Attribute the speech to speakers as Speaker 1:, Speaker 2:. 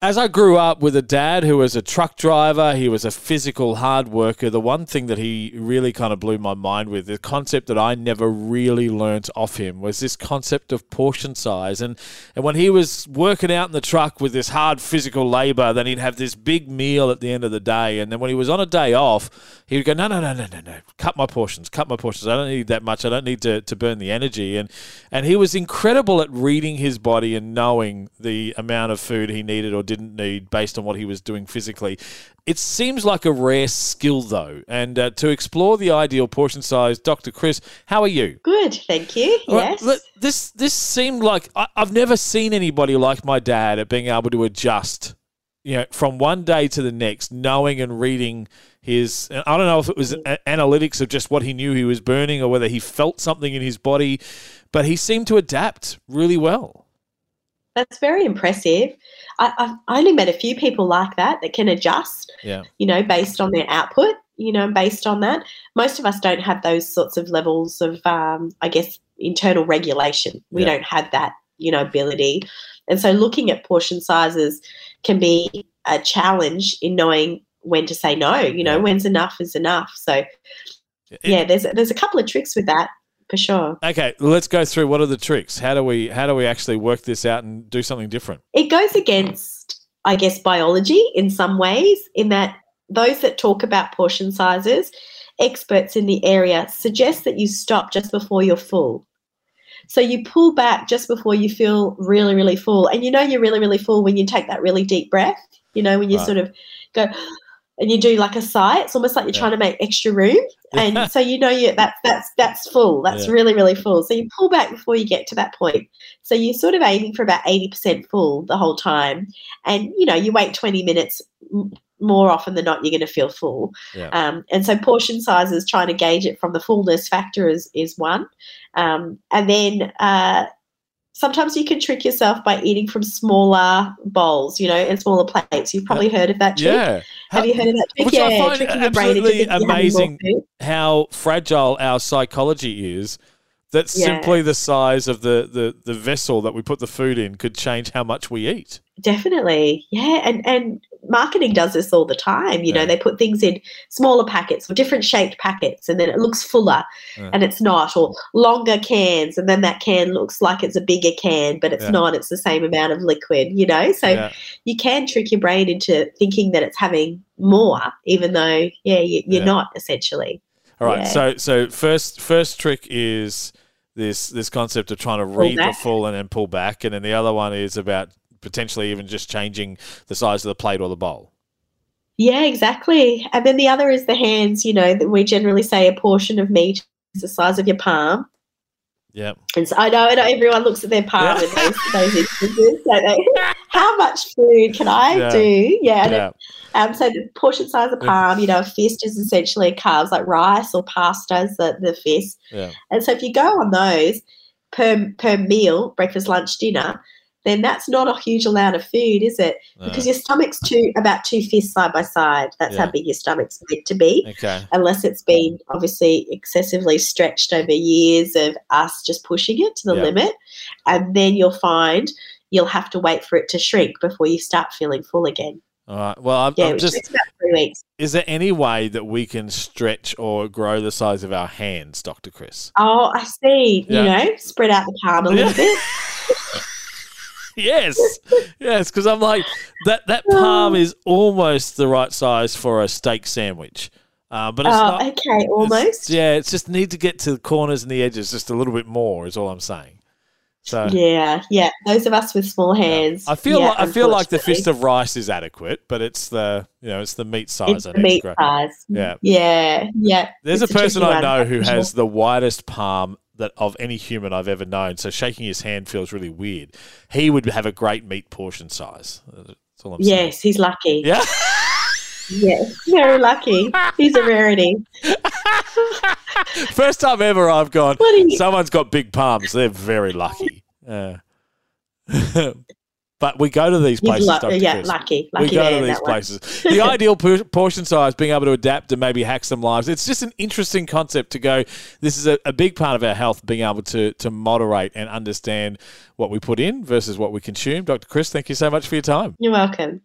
Speaker 1: as I grew up with a dad who was a truck driver, he was a physical hard worker. The one thing that he really kind of blew my mind with, the concept that I never really learnt off him, was this concept of portion size. And and when he was working out in the truck with this hard physical labor, then he'd have this big meal at the end of the day. And then when he was on a day off, he would go, no, no, no, no, no, no, cut my portions, cut my portions. I don't need that much. I don't need to, to burn the energy. And and he was incredible at reading his body and knowing the amount of food he needed or didn't need based on what he was doing physically. It seems like a rare skill, though. And uh, to explore the ideal portion size, Dr. Chris, how are you?
Speaker 2: Good, thank you. Yes.
Speaker 1: Well, this this seemed like I, I've never seen anybody like my dad at being able to adjust, you know, from one day to the next, knowing and reading his. I don't know if it was a- analytics of just what he knew he was burning or whether he felt something in his body, but he seemed to adapt really well.
Speaker 2: That's very impressive. I, I've only met a few people like that that can adjust,
Speaker 1: Yeah.
Speaker 2: you know, based on their output, you know, based on that. Most of us don't have those sorts of levels of, um, I guess, internal regulation. We
Speaker 1: Yeah.
Speaker 2: don't have that, you know, ability. And so looking at portion sizes can be a challenge in knowing when to say no, you know,
Speaker 1: Yeah.
Speaker 2: when's enough is enough. So, yeah, there's, there's a couple of tricks with that for sure.
Speaker 1: Okay, let's go through what are the tricks. How do we how do we actually work this out and do something different?
Speaker 2: it goes against, I guess, biology in some ways, in that those that talk about portion sizes, experts in the area, suggest that you stop just before you're full. So you pull back just before you feel really, really full. And you know you're really, really full when you take that really deep breath, you know, when you
Speaker 1: Right.
Speaker 2: sort of go and you do like a sigh. It's almost like you're
Speaker 1: Yeah.
Speaker 2: trying to make extra room. And so you know you that's that's that's full. That's
Speaker 1: Yeah.
Speaker 2: really, really full. So you pull back before you get to that point. So you're sort of aiming for about 80% full the whole time. And, you know, you wait 20 minutes, more often than not, you're going to feel full.
Speaker 1: Yeah.
Speaker 2: Um, and so portion sizes, trying to gauge it from the fullness factor is, is one. Um, and then uh, sometimes you can trick yourself by eating from smaller bowls, you know, and smaller plates. You've probably heard of that trick.
Speaker 1: Yeah.
Speaker 2: Have you heard of that trick?
Speaker 1: Which I
Speaker 2: yeah,
Speaker 1: find
Speaker 2: brain into
Speaker 1: absolutely
Speaker 2: thinking you're having more
Speaker 1: amazing how fragile our psychology is that
Speaker 2: Yeah.
Speaker 1: simply the size of the, the, the vessel that we put the food in could change how much we eat.
Speaker 2: Definitely. Yeah. And and marketing does this all the time. You know, they put things in smaller packets or different shaped packets and then it looks fuller and it's not, or longer cans and then that can looks like it's a bigger can, but it's
Speaker 1: Yeah.
Speaker 2: not, it's the same amount of liquid, you know? So
Speaker 1: yeah.
Speaker 2: you can trick your brain into thinking that it's having more, even though, yeah, you, you're
Speaker 1: Yeah.
Speaker 2: not essentially.
Speaker 1: All right. So so first first trick is this this concept of trying to read the full and then pull back, and then the other one is about potentially even just changing the size of the plate or the bowl.
Speaker 2: Yeah, exactly. And then the other is the hands, you know, that we generally say a portion of meat is the size of your palm.
Speaker 1: Yeah.
Speaker 2: And so I know, I know everyone looks at their palm
Speaker 1: Yeah.
Speaker 2: in those, those instances. They, how much food can I
Speaker 1: Yeah.
Speaker 2: do? Yeah. and
Speaker 1: Yeah.
Speaker 2: Um, so the portion size of palm, you know, a fist is essentially carbs like rice or pasta is the, the fist.
Speaker 1: Yeah.
Speaker 2: And so if you go on those per per meal, breakfast, lunch, dinner, then that's not a huge amount of food, is it? Because your stomach's two about two fists side by side. That's
Speaker 1: Yeah.
Speaker 2: how big your stomach's meant to be
Speaker 1: Okay.
Speaker 2: unless it's been obviously excessively stretched over years of us just pushing it to the
Speaker 1: Yeah.
Speaker 2: limit. And then you'll find you'll have to wait for it to shrink before you start feeling full again.
Speaker 1: All right. Well, I'm,
Speaker 2: Yeah,
Speaker 1: I'm just.
Speaker 2: about three weeks.
Speaker 1: Is there any way that we can stretch or grow the size of our hands, Doctor Chris?
Speaker 2: Oh, I see.
Speaker 1: Yeah.
Speaker 2: You know, spread out the palm a little bit.
Speaker 1: Yes, yes, because I'm like that. That palm is almost the right size for a steak sandwich, uh, but it's
Speaker 2: Oh,
Speaker 1: not.
Speaker 2: okay,
Speaker 1: it's-
Speaker 2: almost.
Speaker 1: yeah, it's just need to get to the corners and the edges just a little bit more. Is all I'm saying. So
Speaker 2: Yeah, yeah. Those of us with small hands.
Speaker 1: I feel
Speaker 2: yeah,
Speaker 1: like I feel like the fist of rice is adequate, but it's the you know it's the meat size.
Speaker 2: It's
Speaker 1: I
Speaker 2: the meat size.
Speaker 1: Yeah.
Speaker 2: Yeah, yeah.
Speaker 1: There's
Speaker 2: It's
Speaker 1: a person
Speaker 2: tricky
Speaker 1: I
Speaker 2: one,
Speaker 1: know who
Speaker 2: for sure.
Speaker 1: has the widest palm that of any human I've ever known. So shaking his hand feels really weird. He would have a great meat portion size. That's all I'm saying.
Speaker 2: Yes, he's lucky.
Speaker 1: Yeah.
Speaker 2: Yes, very lucky. He's a rarity.
Speaker 1: First time ever I've gone.
Speaker 2: You?
Speaker 1: Someone's got big palms. They're very lucky. Yeah. But we go to these places, Dr.
Speaker 2: yeah,
Speaker 1: Chris.
Speaker 2: lucky, lucky
Speaker 1: we go to these places. the ideal por- portion size, being able to adapt and maybe hack some lives. It's just an interesting concept to go. This is a, a big part of our health, being able to to moderate and understand what we put in versus what we consume. Dr. Chris, thank you so much for your time.
Speaker 2: You're welcome.